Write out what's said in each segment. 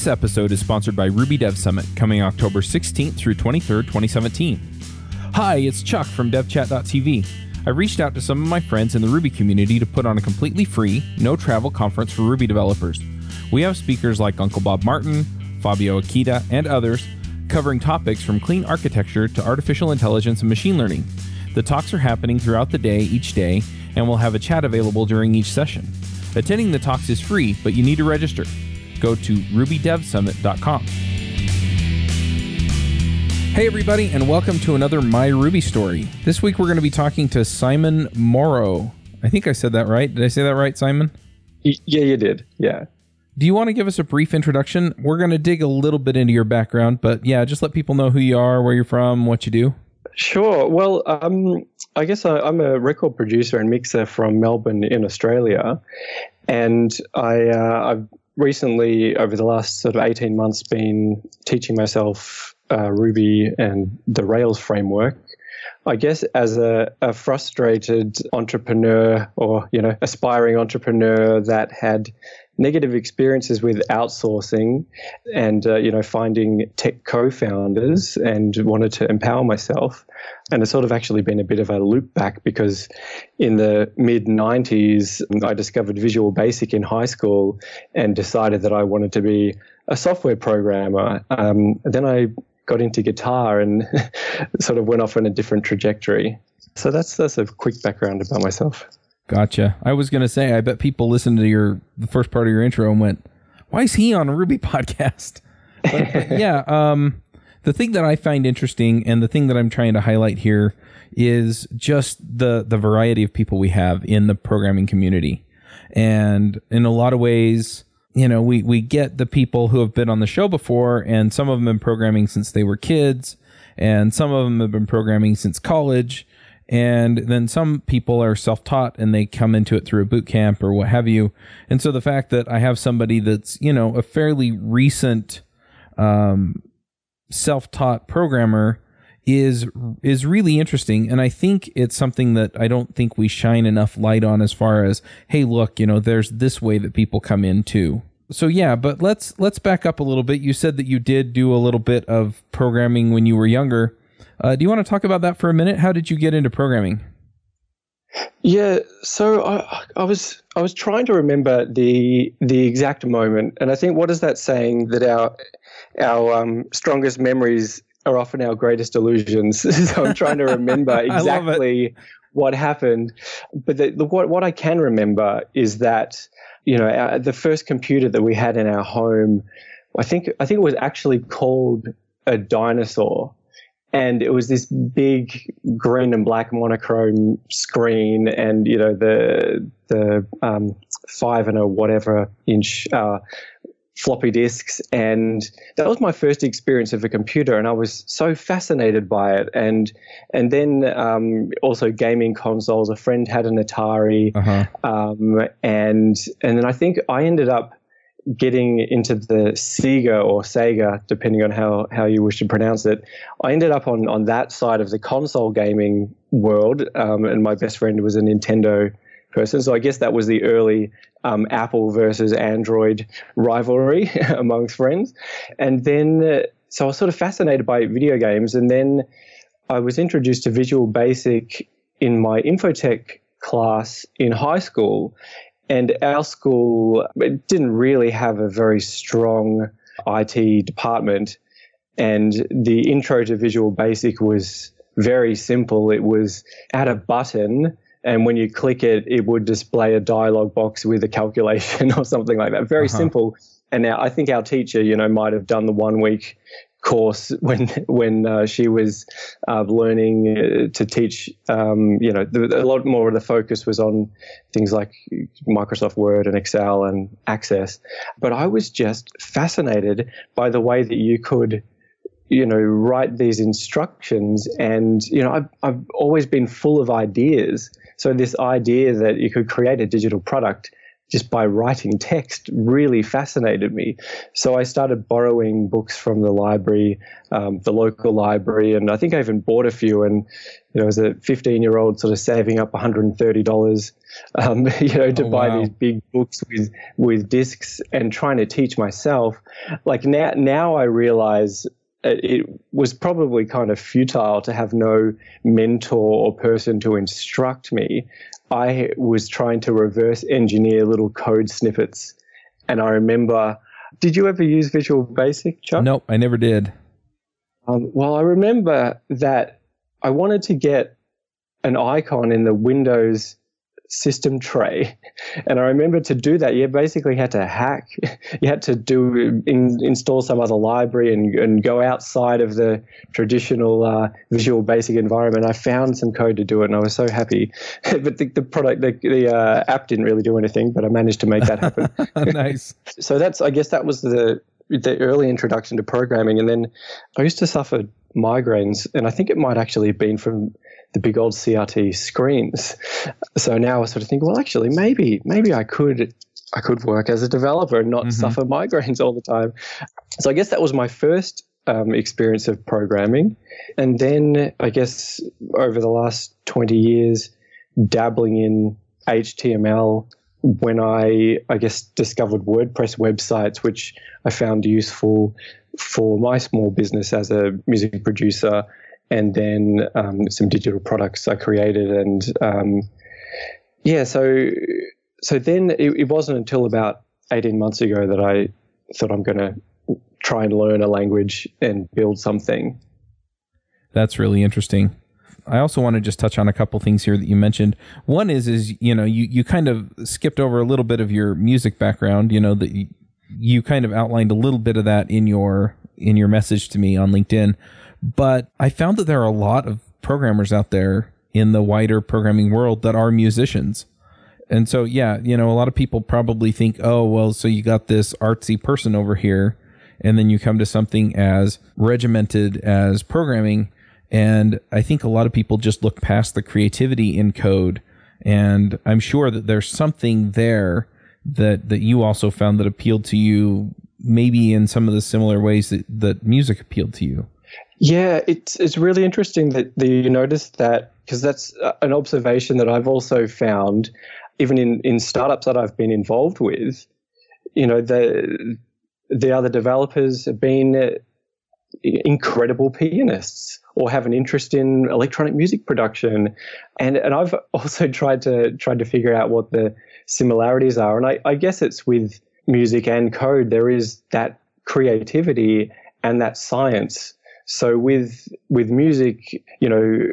This episode is sponsored by Ruby Dev Summit, coming October 16th through 23rd, 2017. Hi, it's Chuck from DevChat.tv. I reached out to some of my friends in the Ruby community to put on a completely free, no travel conference for Ruby developers. We have speakers like Uncle Bob Martin, Fabio Akita, and others covering topics from clean architecture to artificial intelligence and machine learning. The talks are happening throughout the day each day, and we'll have a chat available during each session. Attending the talks is free, but you need to register. Go to rubydevsummit.com. Hey, everybody, and welcome to another My Ruby story. This week we're going to be talking to Simon Morrow. I think I said that right. Did I say that right, Simon? Y- Yeah, you did. Yeah. Do you want to give us a brief introduction? We're going to dig a little bit into your background, but yeah, just let people know who you are, where you're from, what you do. Sure. Well, um, I guess I, I'm a record producer and mixer from Melbourne in Australia, and I, uh, I've recently, over the last sort of 18 months, been teaching myself uh, Ruby and the Rails framework. I guess as a, a frustrated entrepreneur or you know aspiring entrepreneur that had negative experiences with outsourcing and uh, you know finding tech co-founders and wanted to empower myself and it's sort of actually been a bit of a loop back because in the mid 90s I discovered Visual Basic in high school and decided that I wanted to be a software programmer. Um, then I got into guitar and sort of went off on a different trajectory so that's that's a quick background about myself Gotcha. I was going to say, I bet people listened to your the first part of your intro and went, "Why is he on a Ruby podcast?" But, but yeah, um, the thing that I find interesting and the thing that I'm trying to highlight here is just the the variety of people we have in the programming community, and in a lot of ways. You know, we, we get the people who have been on the show before, and some of them have been programming since they were kids, and some of them have been programming since college, and then some people are self-taught and they come into it through a boot camp or what have you. And so the fact that i have somebody that's you know a fairly recent um, self-taught programmer is is really interesting. And i think it's something that i don't think we shine enough light on as far as hey look you know there's this way that people come in too. So yeah but let's let's back up a little bit. You said that you did do a little bit of programming when you were younger. Uh, do you want to talk about that for a minute? How did you get into programming? Yeah, so I, I was I was trying to remember the the exact moment, and I think what is that saying that our our um, strongest memories are often our greatest illusions. so I'm trying to remember exactly what happened, but the, the, what what I can remember is that you know our, the first computer that we had in our home, I think I think it was actually called a dinosaur. And it was this big green and black monochrome screen and you know the the um, five and a whatever inch uh, floppy disks and that was my first experience of a computer and I was so fascinated by it and and then um, also gaming consoles a friend had an Atari uh-huh. um, and and then I think I ended up getting into the Sega or Sega, depending on how, how you wish to pronounce it, I ended up on, on that side of the console gaming world, um, and my best friend was a Nintendo person. So I guess that was the early um, Apple versus Android rivalry amongst friends. And then, uh, so I was sort of fascinated by video games, and then I was introduced to Visual Basic in my infotech class in high school and our school didn't really have a very strong IT department. And the intro to Visual Basic was very simple. It was add a button, and when you click it, it would display a dialog box with a calculation or something like that. Very uh-huh. simple. And now I think our teacher, you know, might have done the one week course when when uh, she was uh, learning uh, to teach. Um, you know, the, a lot more of the focus was on things like Microsoft Word and Excel and Access. But I was just fascinated by the way that you could. You know, write these instructions, and you know, I've, I've always been full of ideas. So this idea that you could create a digital product just by writing text really fascinated me. So I started borrowing books from the library, um, the local library, and I think I even bought a few. And you know, as a 15 year old, sort of saving up 130 dollars, um, you know, to oh, buy wow. these big books with with discs and trying to teach myself. Like now, now I realize it was probably kind of futile to have no mentor or person to instruct me. I was trying to reverse engineer little code snippets. And I remember, did you ever use Visual Basic, Chuck? Nope, I never did. Um, well, I remember that I wanted to get an icon in the Windows system tray. And I remember to do that, you basically had to hack. You had to do in, install some other library and, and go outside of the traditional uh, Visual Basic environment. I found some code to do it, and I was so happy. but the, the product, the, the uh, app didn't really do anything, but I managed to make that happen. nice. so that's, I guess, that was the the early introduction to programming. And then I used to suffer migraines, and I think it might actually have been from the big old CRT screens. So now I sort of think, well, actually, maybe maybe I could I could work as a developer and not mm-hmm. suffer migraines all the time. So I guess that was my first um, experience of programming, and then I guess over the last twenty years, dabbling in HTML when I, I guess, discovered WordPress websites, which I found useful for my small business as a music producer and then um, some digital products I created, and um, yeah, so so then it, it, wasn't until about eighteen months ago that I thought I'm going to try and learn a language and build something. That's really interesting. I also want to just touch on a couple things here that you mentioned. One is is you know you you kind of skipped over a little bit of your music background. You know that you, you kind of outlined a little bit of that in your in your message to me on LinkedIn. But I found that there are a lot of programmers out there in the wider programming world that are musicians. And so, yeah, you know, a lot of people probably think, oh, well, so you got this artsy person over here, and then you come to something as regimented as programming. And I think a lot of people just look past the creativity in code. And I'm sure that there's something there that, that you also found that appealed to you, maybe in some of the similar ways that, that music appealed to you. Yeah, it's it's really interesting that, that you noticed that because that's an observation that I've also found, even in, in startups that I've been involved with. You know, the the other developers have been incredible pianists or have an interest in electronic music production, and and I've also tried to tried to figure out what the similarities are, and I, I guess it's with music and code. There is that creativity and that science. So with with music, you know,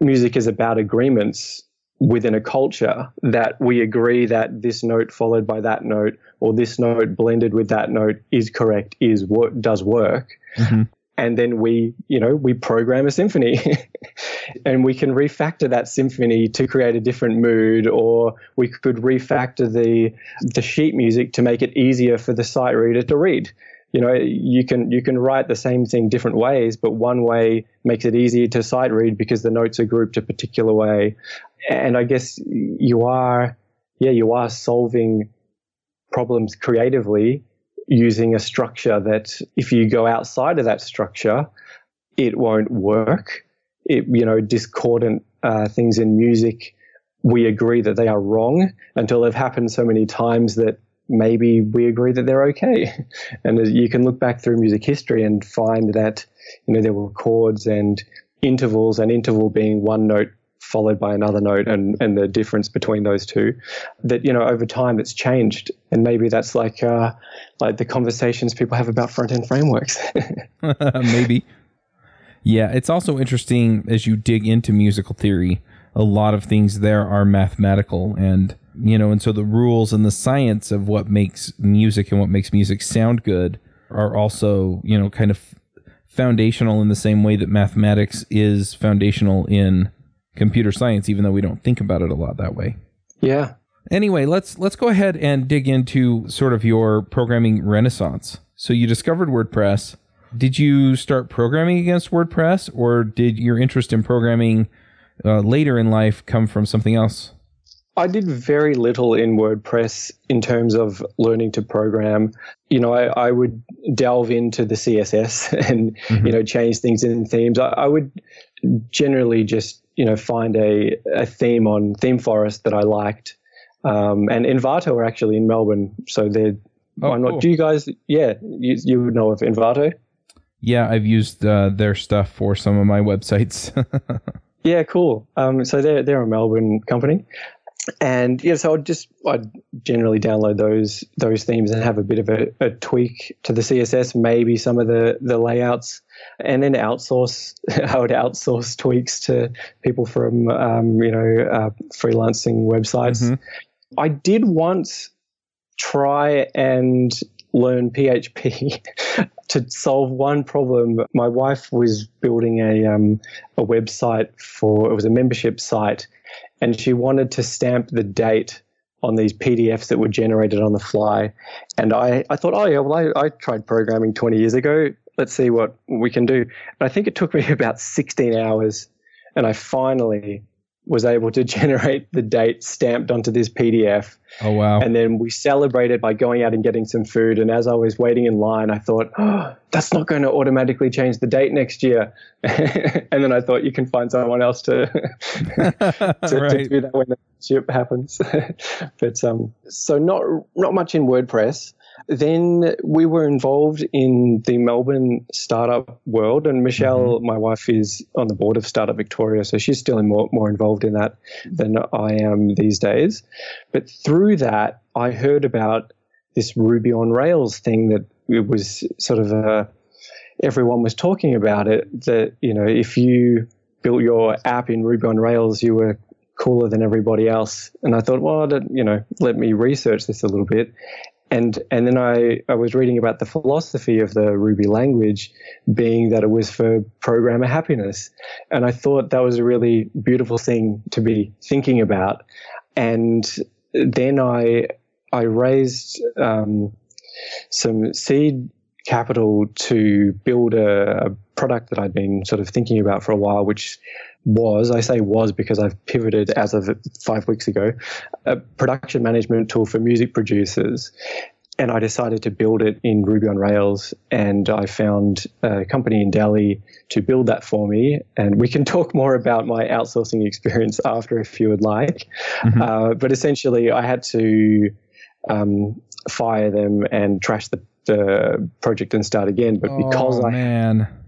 music is about agreements within a culture that we agree that this note followed by that note or this note blended with that note is correct is what does work mm-hmm. and then we you know we program a symphony and we can refactor that symphony to create a different mood or we could refactor the the sheet music to make it easier for the sight reader to read you know you can you can write the same thing different ways but one way makes it easier to sight read because the notes are grouped a particular way. And i guess you are yeah you are solving problems creatively using a structure that if you go outside of that structure it won't work. It you know discordant uh, things in music we agree that they are wrong until they've happened so many times that maybe we agree that they're okay. And you can look back through music history and find that, you know, there were chords and intervals, and interval being one note followed by another note and, and the difference between those two that you know over time it's changed. And maybe that's like uh, like the conversations people have about front end frameworks. Maybe. Yeah it's also interesting as you dig into musical theory a lot of things there are mathematical and you know, and so the rules and the science of what makes music and what makes music sound good are also, you know, kind of foundational in the same way that mathematics is foundational in computer science, even though we don't think about it a lot that way. Yeah. Anyway, let's let's go ahead and dig into sort of your programming renaissance. So you discovered WordPress. Did you start programming against WordPress, or did your interest in programming uh, later in life come from something else? I did very little in WordPress in terms of learning to program. You know, I, I would delve into the CSS and, mm-hmm. you know, change things in themes. I, I, would generally just, you know, find a, a theme on ThemeForest that I liked. Um, and Envato are actually in Melbourne. So they're, oh, why not? Cool. Do you guys, yeah, you, you would know of Envato? Yeah, I've used uh, their stuff for some of my websites. yeah, cool. Um, so they're they're a Melbourne company, and yeah, so I'd just I'd generally download those those themes and have a bit of a, a, tweak to the CSS, maybe some of the the layouts, and then outsource. I would outsource tweaks to people from um, you know uh, freelancing websites. Mm-hmm. I did once try and learn PHP to solve one problem. My wife was building a um, a website for it was a membership site and she wanted to stamp the date on these PDFs that were generated on the fly. And I, I thought, oh, yeah, well, I, I tried programming 20 years ago. Let's see what we can do. And I think it took me about 16 hours. And I finally was able to generate the date stamped onto this PDF. Oh, wow. And then we celebrated by going out and getting some food. And as I was waiting in line, I thought, oh, that's not going to automatically change the date next year. and then I thought you can find someone else to, to, right. to do that when the ship happens. but um, so not not much in WordPress. Then we were involved in the Melbourne startup world, and Michelle, mm-hmm. my wife, is on the board of Startup Victoria, so she's still more, more involved in that than I am these days. But through that, I heard about this Ruby on Rails thing that it was sort of a everyone was talking about it. That you know, if you built your app in Ruby on Rails, you were cooler than everybody else. And I thought, well, you know, let me research this a little bit and and then I, I was reading about the philosophy of the Ruby language being that it was for programmer happiness. And I thought that was a really beautiful thing to be thinking about. And then I I raised um, some seed capital to build a, a product that I'd been sort of thinking about for a while, which was, I say was because I've pivoted as of five weeks ago, a production management tool for music producers. And I decided to build it in Ruby on Rails. And I found a company in Delhi to build that for me. And we can talk more about my outsourcing experience after if you would like. Mm-hmm. Uh, but essentially, I had to um, fire them and trash the, the project and start again. But because oh, I. man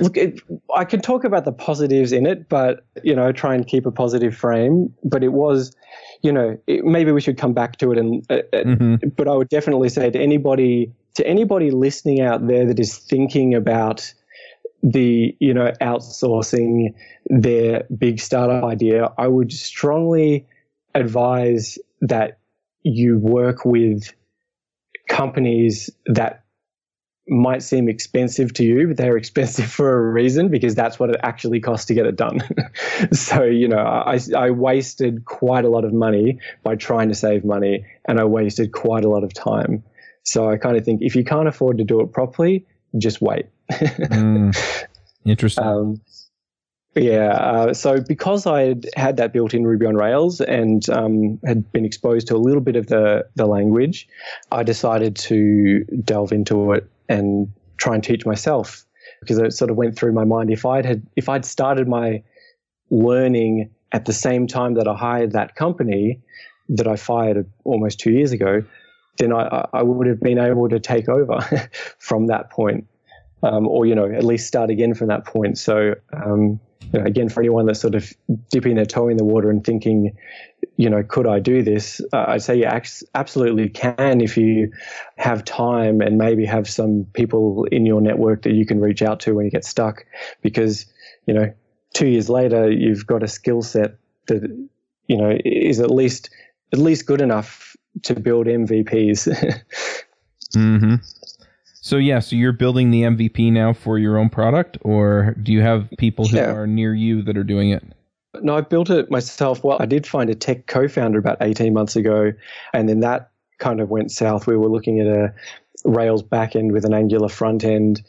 Look, it, I can talk about the positives in it, but you know, try and keep a positive frame. But it was, you know, it, maybe we should come back to it. And uh, uh, mm-hmm. but I would definitely say to anybody, to anybody listening out there that is thinking about the you know outsourcing their big startup idea, I would strongly advise that you work with companies that might seem expensive to you, but they're expensive for a reason because that's what it actually costs to get it done. so, you know, I, I wasted quite a lot of money by trying to save money and I wasted quite a lot of time. So I kind of think if you can't afford to do it properly, just wait. mm, interesting. Um, yeah, uh, so because I had had that built in Ruby on Rails and um, had been exposed to a little bit of the, the language, I decided to delve into it and try and teach myself because it sort of went through my mind if I'd had if I'd started my learning at the same time that I hired that company that I fired almost two years ago, then I, I would have been able to take over from that point, um, or you know at least start again from that point. So um, you know, again, for anyone that's sort of dipping their toe in the water and thinking, you know, could I do this? Uh, I'd say you absolutely can if you have time and maybe have some people in your network that you can reach out to when you get stuck. Because, you know, two years later, you've got a skill set that, you know, is at least at least good enough to build MVPs. mm-hmm. So yeah, so you're building the MVP now for your own product, or do you have people who yeah. are near you that are doing it? No, I built it myself. Well, I did find a tech co-founder about 18 months ago, and then that kind of went south. We were looking at a Rails backend with an Angular front end,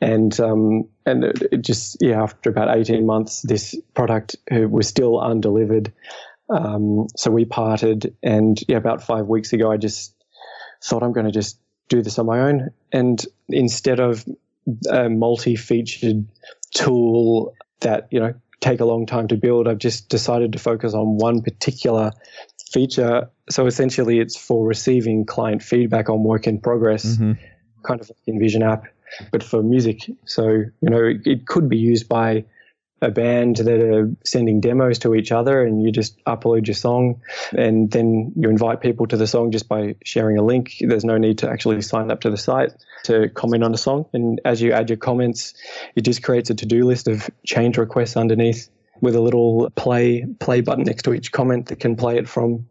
and um, and it just yeah, after about 18 months, this product was still undelivered. Um, so we parted, and yeah, about five weeks ago, I just thought I'm going to just do this on my own. And instead of a multi-featured tool that you know take a long time to build, I've just decided to focus on one particular feature. So essentially, it's for receiving client feedback on work in progress, mm-hmm. kind of like InVision app, but for music. So you know, it, it could be used by a band that are sending demos to each other and you just upload your song and then you invite people to the song just by sharing a link. There's no need to actually sign up to the site to comment on a song. And as you add your comments, it just creates a to-do list of change requests underneath with a little play play button next to each comment that can play it from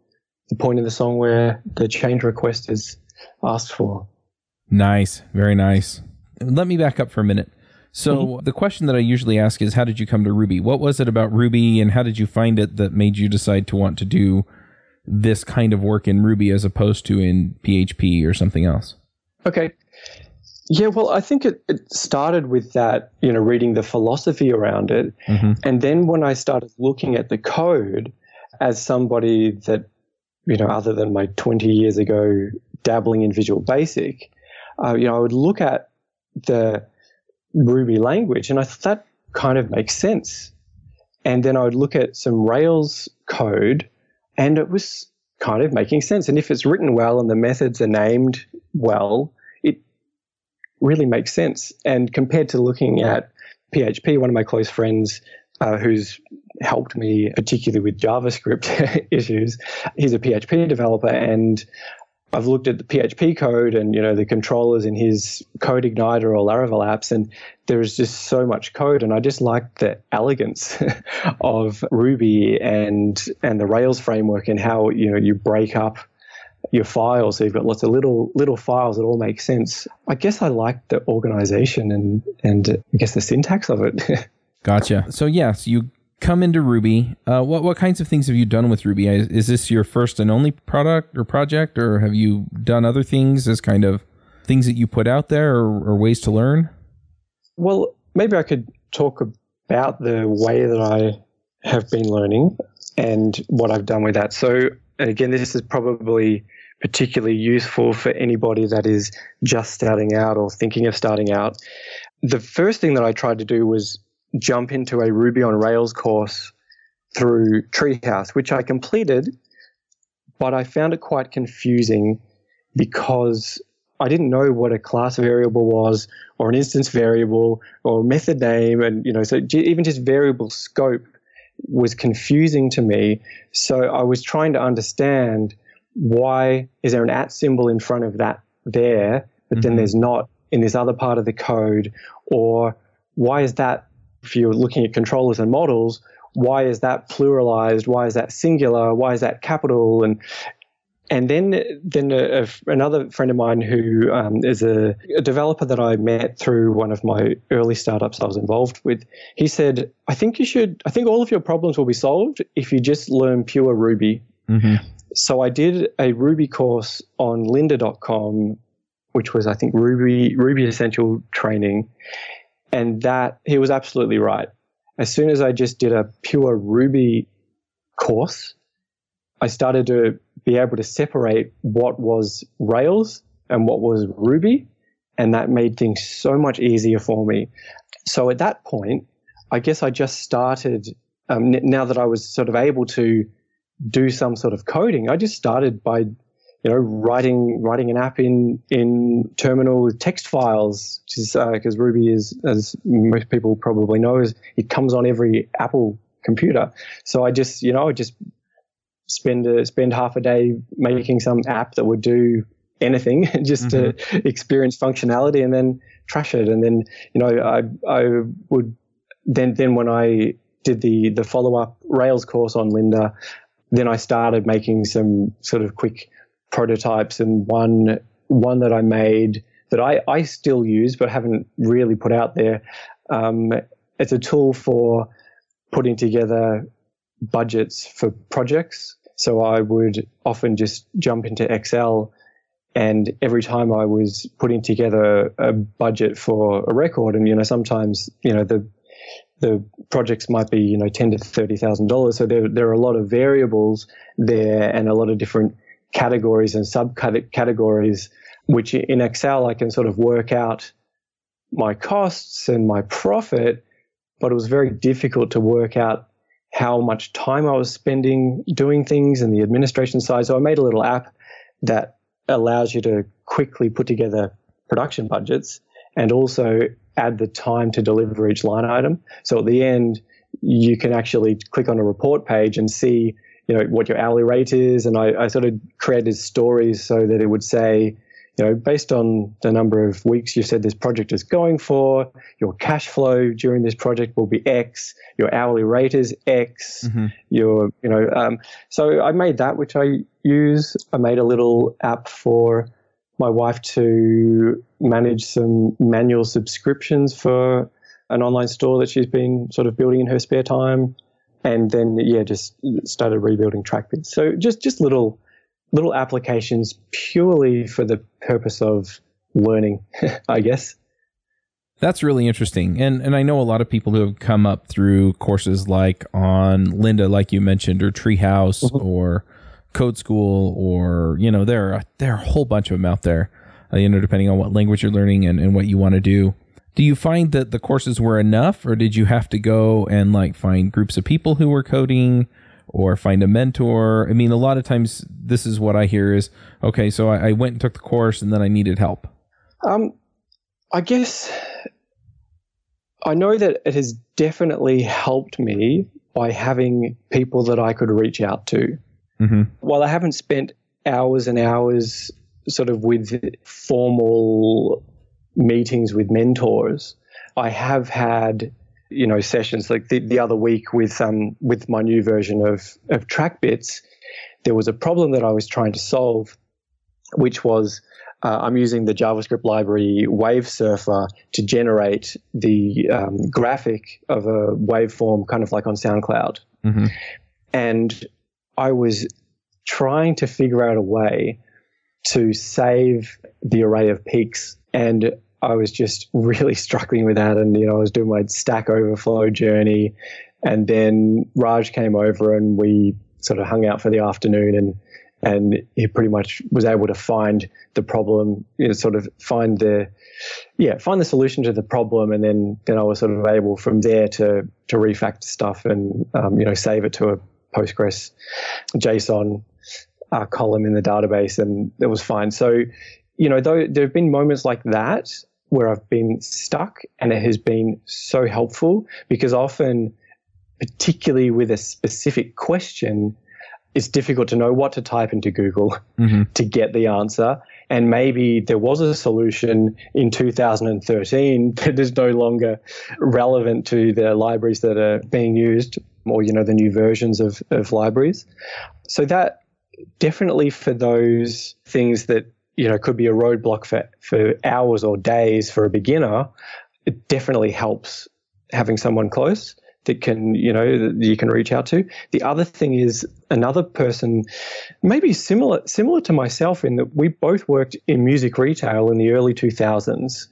the point of the song where the change request is asked for. Nice, very nice. Let me back up for a minute. So mm-hmm. the question that I usually ask is, how did you come to Ruby? What was it about Ruby, and how did you find it that made you decide to want to do this kind of work in Ruby as opposed to in PHP or something else? Okay. Yeah, well, I think it, it started with that, you know, reading the philosophy around it. Mm-hmm. And then when I started looking at the code as somebody that, you know, other than my 20 years ago dabbling in Visual Basic, uh, you know, I would look at the Ruby language. And I thought that kind of makes sense. And then I would look at some Rails code and it was kind of making sense. And if it's written well and the methods are named well, it really makes sense. And compared to looking at PHP, one of my close friends uh, who's helped me particularly with JavaScript issues, he's a PHP developer and I've looked at the PHP code and you know the controllers in his CodeIgniter or Laravel apps, and there is just so much code, and I just like the elegance of Ruby and and the Rails framework and how you know you break up your files. So you've got lots of little little files that all make sense. I guess I like the organization and and I guess the syntax of it. gotcha. So yes, you come into Ruby. Uh, what what kinds of things have you done with Ruby? Is, is, this your first and only product or project, or have you done other things as kind of things that you put out there, or, or ways to learn? Well, maybe I could talk about the way that I have been learning and what I've done with that. So, again, this is probably particularly useful for anybody that is just starting out or thinking of starting out. The first thing that I tried to do was jump into a Ruby on Rails course through Treehouse, which I completed, but I found it quite confusing because I didn't know what a class variable was or an instance variable or method name. And, you know, so even just variable scope was confusing to me. So I was trying to understand why is there an at symbol in front of that there, but mm-hmm. then there's not in this other part of the code, or why is that if you're looking at controllers and models, why is that pluralized? Why is that singular? Why is that capital? And and then then a, a, another friend of mine who um, is a, a, developer that I met through one of my early startups I was involved with, he said, "I think you should. I think all of your problems will be solved if you just learn pure Ruby." Mm-hmm. So I did a Ruby course on Lynda.com, which was I think Ruby Ruby Essential training, and that he was absolutely right. As soon as I just did a pure Ruby course, I started to be able to separate what was Rails and what was Ruby. And that made things so much easier for me. So at that point, I guess I just started, um, now that I was sort of able to do some sort of coding, I just started by you know, writing writing an app in in terminal with text files, which is because uh, Ruby is, as most people probably know, is it comes on every Apple computer. So I just, you know, I just spend a, spend half a day making some app that would do anything just mm-hmm. to experience functionality and then trash it. And then, you know, I I would then then when I did the the follow up Rails course on Lynda, then I started making some sort of quick prototypes and one one that I made that I, I still use but haven't really put out there. Um, it's a tool for putting together budgets for projects. So I would often just jump into Excel and every time I was putting together a budget for a record, and you know, sometimes you know the the projects might be you know ten to thirty thousand dollars. So there there are a lot of variables there and a lot of different categories and subcategories, which in Excel I can sort of work out my costs and my profit, but it was very difficult to work out how much time I was spending doing things and the administration side. So I made a little app that allows you to quickly put together production budgets and also add the time to deliver each line item. So at the end, you can actually click on a report page and see, you know, what your hourly rate is. And I, I sort of created stories so that it would say, you know, based on the number of weeks you said this project is going for, your cash flow during this project will be X, your hourly rate is X, mm-hmm. your, you know, um, so I made that, which I use. I made a little app for my wife to manage some manual subscriptions for an online store that she's been sort of building in her spare time. And then, yeah, just started rebuilding TrackBits. So just, just little, little applications purely for the purpose of learning, I guess. That's really interesting. And and I know a lot of people who have come up through courses like on Lynda, like you mentioned, or Treehouse mm-hmm. or Code School, or you know, there are there are a whole bunch of them out there. Uh, you know, depending on what language you're learning and, and what you want to do. Do you find that the courses were enough, or did you have to go and like find groups of people who were coding? or find a mentor. I mean, a lot of times this is what I hear is okay, so I, I went and took the course and then I needed help. Um, I guess I know that it has definitely helped me by having people that I could reach out to. Mm-hmm. While I haven't spent hours and hours sort of with formal meetings with mentors, I have had you know sessions like the, the other week with um with my new version of of TrackBits there was a problem that I was trying to solve which was uh, I'm using the JavaScript library Wavesurfer to generate the um, graphic of a waveform, kind of like on SoundCloud. Mm-hmm. And I was trying to figure out a way to save the array of peaks. And I was just really struggling with that. And, you know, I was doing my Stack Overflow journey. And then Raj came over and we sort of hung out for the afternoon and and he pretty much was able to find the problem, you know, sort of find the, yeah, find the solution to the problem, and then then I was sort of able from there to to refactor stuff and um, you know save it to a Postgres JSON uh, column in the database, and it was fine. So you know, though there have been moments like that where I've been stuck, and it has been so helpful because often, particularly with a specific question, it's difficult to know what to type into Google mm-hmm. to get the answer. And maybe there was a solution in 2013 that is no longer relevant to the libraries that are being used or, you know, the new versions of, of libraries. So that definitely for those things that you know could be a roadblock for for hours or days for a beginner it definitely helps having someone close that can you know you can reach out to. The other thing is another person maybe similar similar to myself in that we both worked in music retail in the early 2000s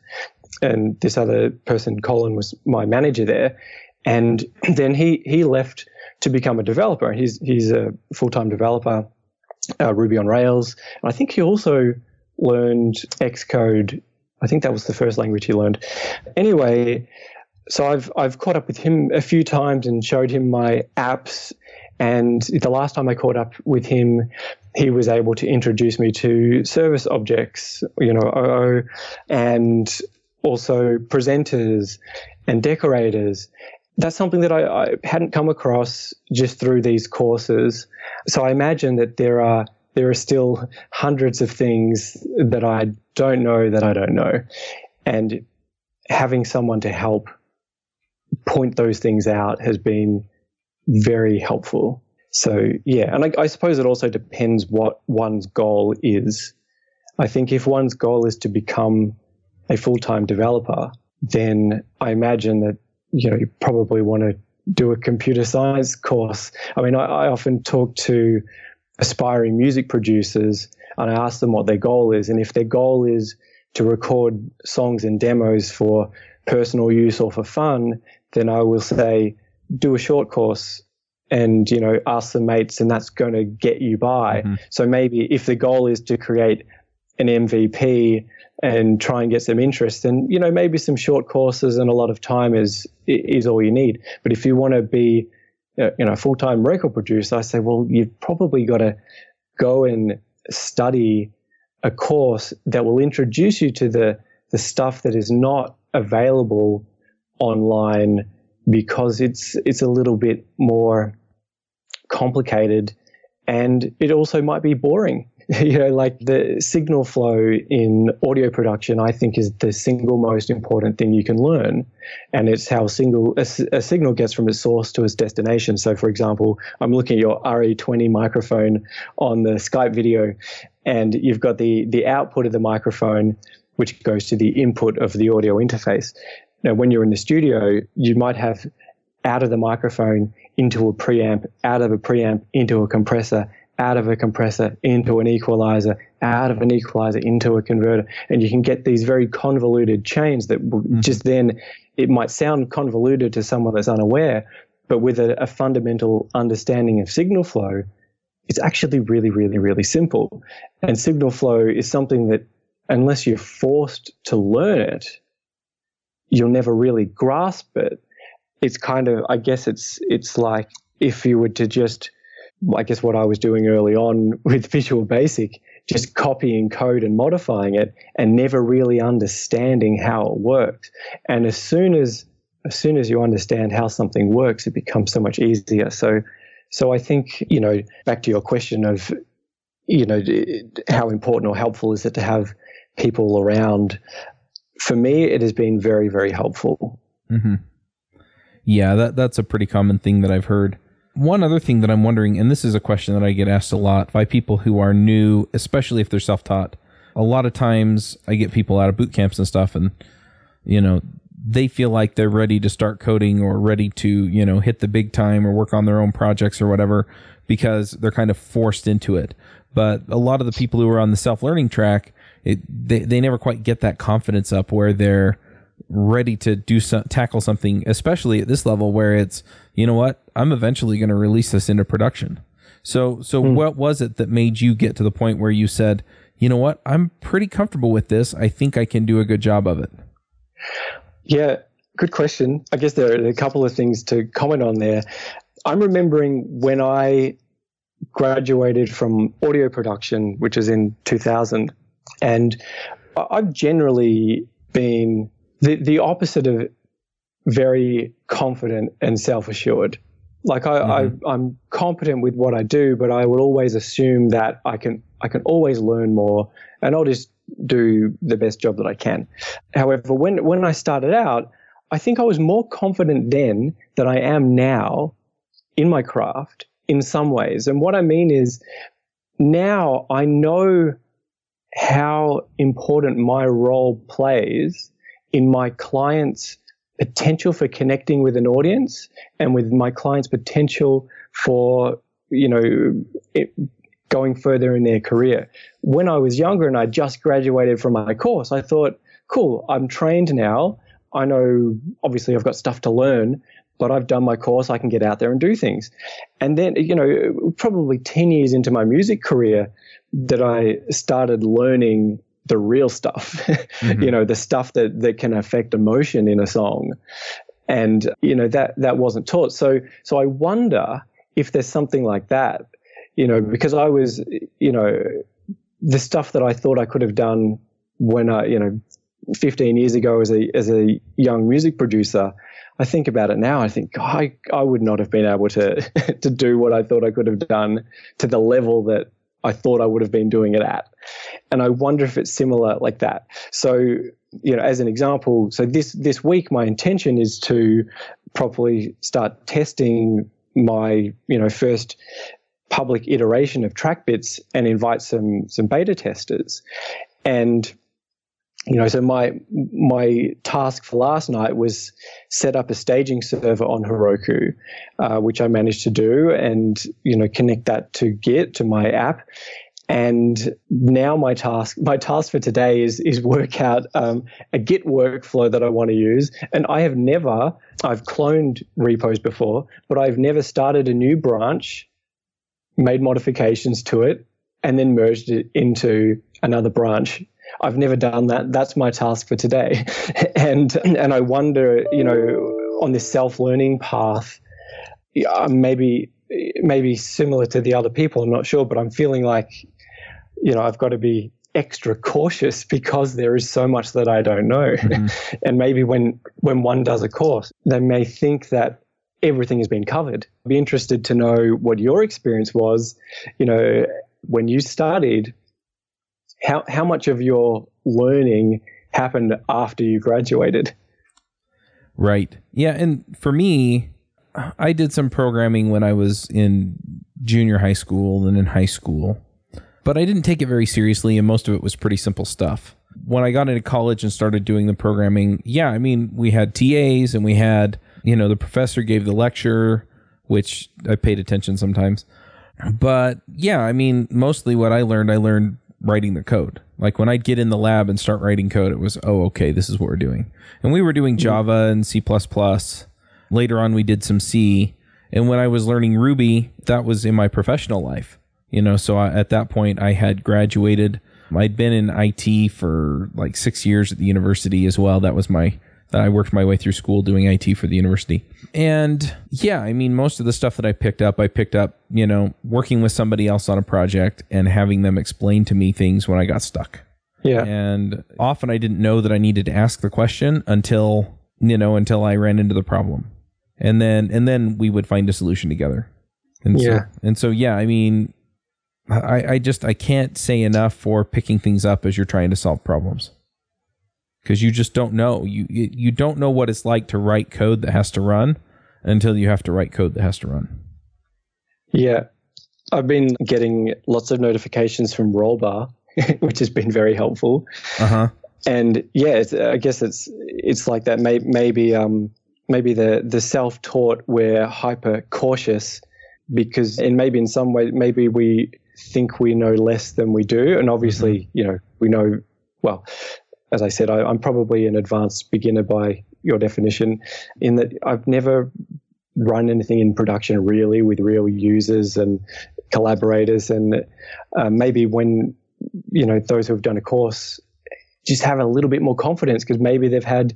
and this other person colin was my manager there. And then he he left to become a developer. He's he's a full-time developer uh, ruby on rails and i think he also learned Xcode. I think that was the first language he learned. Anyway, so I've I've caught up with him a few times and showed him my apps. And the last time I caught up with him, he was able to introduce me to service objects, you know, OO, and also presenters and decorators. That's something that I, I hadn't come across just through these courses. So I imagine that there are there are still hundreds of things that I don't know that I don't know. And having someone to help point those things out has been very helpful. So, yeah, and I, I suppose it also depends what one's goal is. I think if one's goal is to become a full time developer, then I imagine that you know you probably want to do a computer science course. I mean, I, I often talk to aspiring music producers and I ask them what their goal is. And if their goal is to record songs and demos for personal use or for fun, then I will say, do a short course and you know ask the mates and that's going to get you by mm-hmm. so maybe if the goal is to create an mvp and try and get some interest And you know maybe some short courses and a lot of time is is all you need. But if you want to be uh, you know a full-time record producer i say well you've probably got to go and study a course that will introduce you to the the stuff that is not available online because it's it's a little bit more complicated and it also might be boring you know like the signal flow in audio production i think is the single most important thing you can learn. And it's how single a, a signal gets from its source to its destination. So for example i'm looking at your re20 microphone on the skype video and you've got the the output of the microphone which goes to the input of the audio interface. Now, when you're in the studio, you might have out of the microphone into a preamp, out of a preamp into a compressor, out of a compressor into an equalizer, out of an equalizer into a converter. And you can get these very convoluted chains that mm-hmm. just then it might sound convoluted to someone that's unaware, but with a, a fundamental understanding of signal flow, it's actually really, really, really simple. And signal flow is something that, unless you're forced to learn it, you'll never really grasp it. It's kind of, I guess it's, it's like if you were to just, I guess what I was doing early on with Visual Basic, just copying code and modifying it and never really understanding how it works. And as soon as, as soon as you understand how something works, it becomes so much easier. So, so I think, you know, back to your question of, you know, how important or helpful is it to have people around for me, it has been very, very helpful. Mm-hmm. Yeah, that that's a pretty common thing that I've heard. One other thing that I'm wondering, and this is a question that I get asked a lot by people who are new, especially if they're self-taught. A lot of times, I get people out of boot camps and stuff, and you know, they feel like they're ready to start coding or ready to, you know, hit the big time or work on their own projects or whatever because they're kind of forced into it. But a lot of the people who are on the self-learning track, it they, they never quite get that confidence up where they're ready to do some, tackle something, especially at this level where it's, you know what, I'm eventually going to release this into production. So, so hmm. what was it that made you get to the point where you said, you know what, I'm pretty comfortable with this. I think I can do a good job of it. Yeah, good question. I guess there are a couple of things to comment on there. I'm remembering when I graduated from audio production, which is in 2000, and I've generally been the, the opposite of very confident and self assured. Like I, mm-hmm. I, I'm competent with what I do, but I will always assume that I can I can always learn more, and I'll just do the best job that I can. However, when when I started out, I think I was more confident then than I am now in my craft in some ways. And what I mean is now I know how important my role plays in my client's potential for connecting with an audience and with my client's potential for, you know, it, going further in their career. When I was younger and I just graduated from my course, I thought, cool, I'm trained now. I know, obviously, I've got stuff to learn, but I've done my course. I can get out there and do things. And then, you know, probably 10 years into my music career, that I started learning the real stuff, mm-hmm. you know, the stuff that, that can affect emotion in a song. And, you know, that, that wasn't taught. So, so I wonder if there's something like that, you know, because I was, you know, the stuff that I thought I could have done when I, you know, 15 years ago as a, as a young music producer, I think about it now. I think I, I would not have been able to, to do what I thought I could have done to the level that I thought I would have been doing it at. And I wonder if it's similar like that. So, you know, as an example, so this this week my intention is to properly start testing my, you know, first public iteration of TrackBits and invite some some beta testers. And you know, so my my task for last night was set up a staging server on Heroku, uh, which I managed to do, and you know, connect that to Git to my app, and now my task my task for today is is work out um, a git workflow that i want to use. And i have never i've cloned repos before but i've never started a new branch made modifications to it and then merged it into another branch. I've never done that. That's my task for today. And and i wonder you know on this self-learning path maybe maybe similar to the other people i'm not sure but i'm feeling like you know, I've got to be extra cautious because there is so much that I don't know. Mm-hmm. and maybe when when one does a course, they may think that everything has been covered. I'd be interested to know what your experience was, you know, when you studied, how how much of your learning happened after you graduated? Right. Yeah, and for me, I did some programming when I was in junior high school and in high school but I didn't take it very seriously, and most of it was pretty simple stuff. When I got into college and started doing the programming, yeah, I mean, we had TAs and we had, you know, the professor gave the lecture, which I paid attention sometimes. But yeah, I mean, mostly what I learned, I learned writing the code. Like when I'd get in the lab and start writing code, it was, oh, okay, this is what we're doing. And we were doing mm-hmm. Java and C. Later on, we did some C. And when I was learning Ruby, that was in my professional life. You know, so I, at that point, I had graduated. I'd been in IT for like six years at the university as well. That was my that I worked my way through school doing IT for the university. And yeah, I mean, most of the stuff that I picked up, I picked up, you know, working with somebody else on a project and having them explain to me things when I got stuck. Yeah. And often I didn't know that I needed to ask the question until, you know, until I ran into the problem. And then, and then we would find a solution together. And yeah. So, and so, yeah, I mean, I, I just I can't say enough for picking things up as you're trying to solve problems because you just don't know you you don't know what it's like to write code that has to run until you have to write code that has to run. Yeah, I've been getting lots of notifications from Rollbar, which has been very helpful. Uh huh. And yeah, I guess it's it's like that. Maybe maybe um maybe the the self taught we're hyper cautious because and maybe in some way maybe we think we know less than we do. And obviously, mm-hmm. you know, we know, well, as I said, I, am probably an advanced beginner by your definition, in that I've never run anything in production really with real users and collaborators. And uh, maybe when, you know, those who have done a course just have a little bit more confidence because maybe they've had,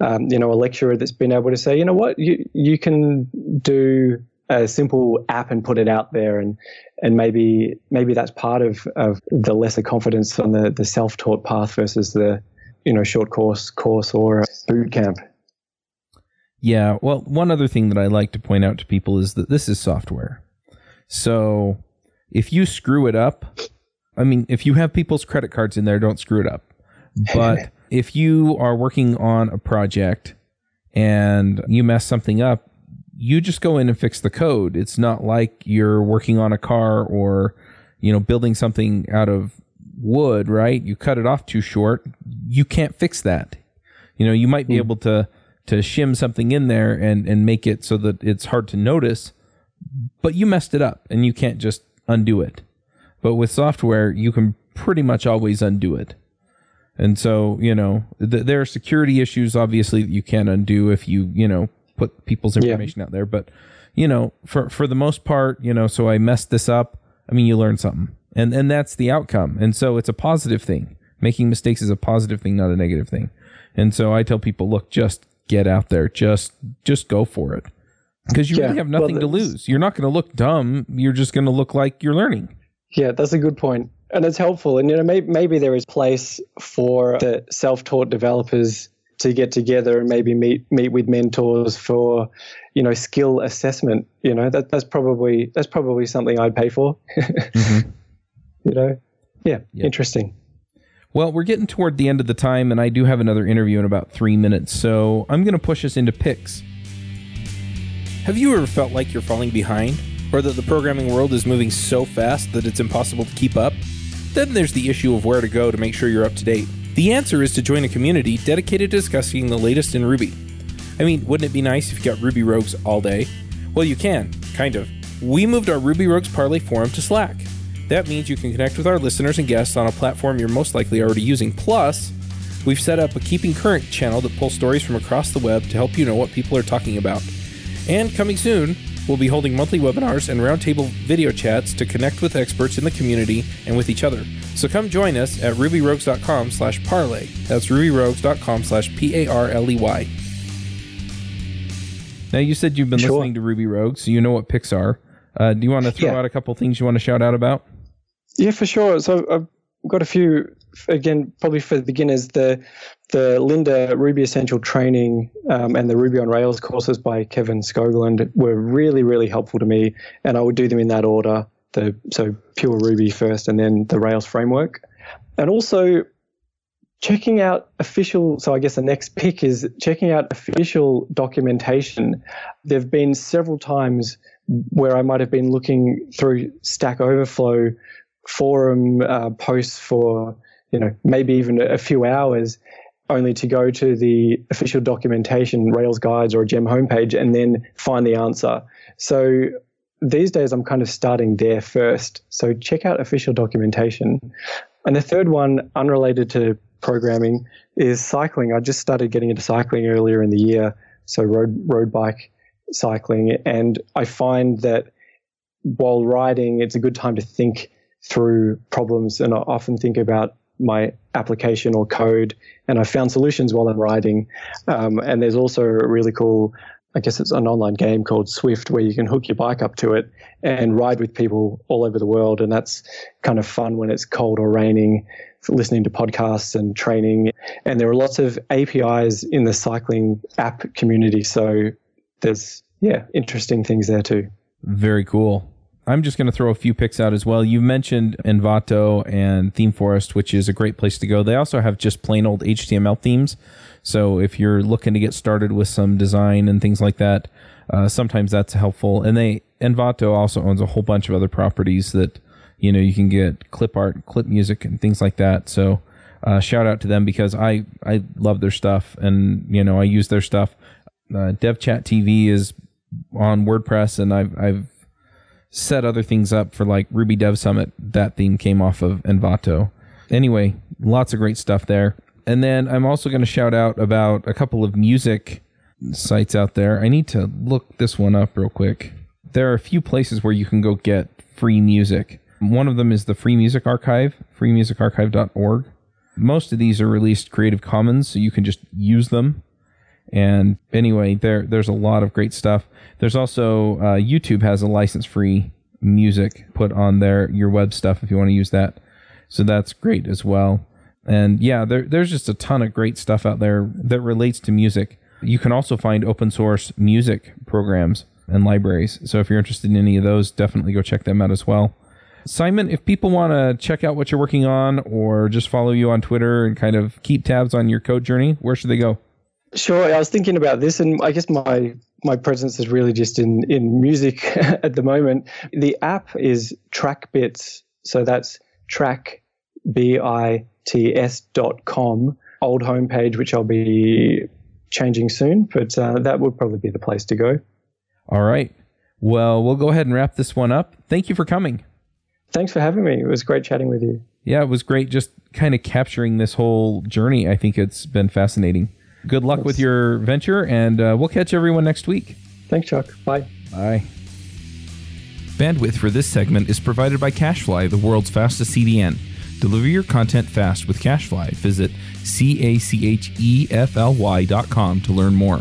um, you know, a lecturer that's been able to say, you know what, you you can do a simple app and put it out there and and maybe maybe that's part of, of the lesser confidence on the, the self-taught path versus the you know short course course or boot camp. Yeah well one other thing that i like to point out to people is that this is software. So if you screw it up i mean if you have people's credit cards in there don't screw it up. But if you are working on a project and you mess something up you just go in and fix the code. It's not like you're working on a car or, you know, building something out of wood, right? You cut it off too short. You can't fix that. You know, you might be mm. able to to shim something in there and and make it so that it's hard to notice, but you messed it up and you can't just undo it. But with software, you can pretty much always undo it. And so, you know, th- there are security issues obviously that you can't undo if you, you know, put people's information yeah. out there. But you know, for for the most part, you know, so I messed this up. I mean, you learn something, and and that's the outcome. And so it's a positive thing. Making mistakes is a positive thing, not a negative thing. And so I tell people, look, just get out there, just just go for it, because you yeah, really have nothing well, to lose. You're not going to look dumb. You're just going to look like you're learning. Yeah, that's a good point and it's helpful. And you know, maybe, maybe there is place for the self-taught developers to get together and maybe meet meet with mentors for you know skill assessment you know that that's probably that's probably something I'd pay for mm-hmm. you know yeah yep. interesting well, we're getting toward the end of the time, and I do have another interview in about three minutes, so I'm going to push us into picks. Have you ever felt like you're falling behind, or that the programming world is moving so fast that it's impossible to keep up? Then there's the issue of where to go to make sure you're up to date. The answer is to join a community dedicated to discussing the latest in Ruby. I mean, wouldn't it be nice if you got Ruby Rogues all day? Well, you can, kind of. We moved our Ruby Rogues Parley forum to Slack. That means you can connect with our listeners and guests on a platform you're most likely already using. Plus, we've set up a Keeping Current channel that pulls stories from across the web to help you know what people are talking about. And coming soon, we'll be holding monthly webinars and roundtable video chats to connect with experts in the community and with each other. So come join us at rubyrogues.com slash parley. That's rubyrogues.com slash P-A-R-L-E-Y. Now, you said you've been Sure. listening to Ruby Rogues, so you know what picks are. Uh, do you want to throw Yeah. out a couple things you want to shout out about? Yeah, for sure. So I've got a few again, probably for the beginners. The the Lynda Ruby Essential Training um, and the Ruby on Rails courses by Kevin Skoglund were really really helpful to me, and I would do them in that order. The so pure Ruby first, and then the Rails framework, and also checking out official so i guess the next pick is checking out official documentation there have been several times where i might have been looking through stack overflow forum uh, posts for you know maybe even a few hours only to go to the official documentation rails guides or a gem homepage and then find the answer. So these days i'm kind of starting there first. So check out official documentation. And the third one unrelated to programming is cycling. I just started getting into cycling earlier in the year so road road bike cycling. And i find that while riding it's a good time to think through problems and I often think about my application or code and I found solutions while I'm riding. Um, and there's also a really cool, I guess it's an online game called Zwift where you can hook your bike up to it and ride with people all over the world. And that's kind of fun when it's cold or raining, listening to podcasts and training. And there are lots of APIs in the cycling app community. So there's, yeah, interesting things there too. Very cool. I'm just going to throw a few picks out as well. You mentioned Envato and Theme Forest, which is a great place to go. They also have just plain old HTML themes. So if you're looking to get started with some design and things like that, uh, sometimes that's helpful. And they Envato also owns a whole bunch of other properties that you know you can get clip art, clip music, and things like that. So uh, shout out to them because I I love their stuff and you know I use their stuff. Uh, DevChat TV is on WordPress, and I've I've set other things up for like Ruby Dev Summit. That theme came off of Envato. Anyway, lots of great stuff there. And then I'm also going to shout out about a couple of music sites out there. I need to look this one up real quick. There are a few places where you can go get free music. One of them is the Free Music Archive, freemusicarchive.org. Most of these are released Creative Commons, so you can just use them. And anyway, there there's a lot of great stuff. There's also uh, YouTube has a license free music put on their your web stuff if you want to use that. So that's great as well. And yeah, there, there's just a ton of great stuff out there that relates to music. You can also find open source music programs and libraries. So if you're interested in any of those, definitely go check them out as well. Simon, if people want to check out what you're working on or just follow you on Twitter and kind of keep tabs on your code journey, where should they go? Sure, I was thinking about this, and I guess my my presence is really just in in music at the moment. The app is TrackBits, so that's track b i t s dot com. Old homepage, which I'll be changing soon, but uh, that would probably be the place to go. All right. Well, we'll go ahead and wrap this one up. Thank you for coming. Thanks for having me. It was great chatting with you. Yeah, it was great just kind of capturing this whole journey. I think it's been fascinating. Good luck with your venture, and uh, we'll catch everyone next week. Thanks, Chuck. Bye. Bye. Bandwidth for this segment is provided by CacheFly, the world's fastest CDN. Deliver your content fast with CacheFly. Visit C A C H E F L Y dot com to learn more.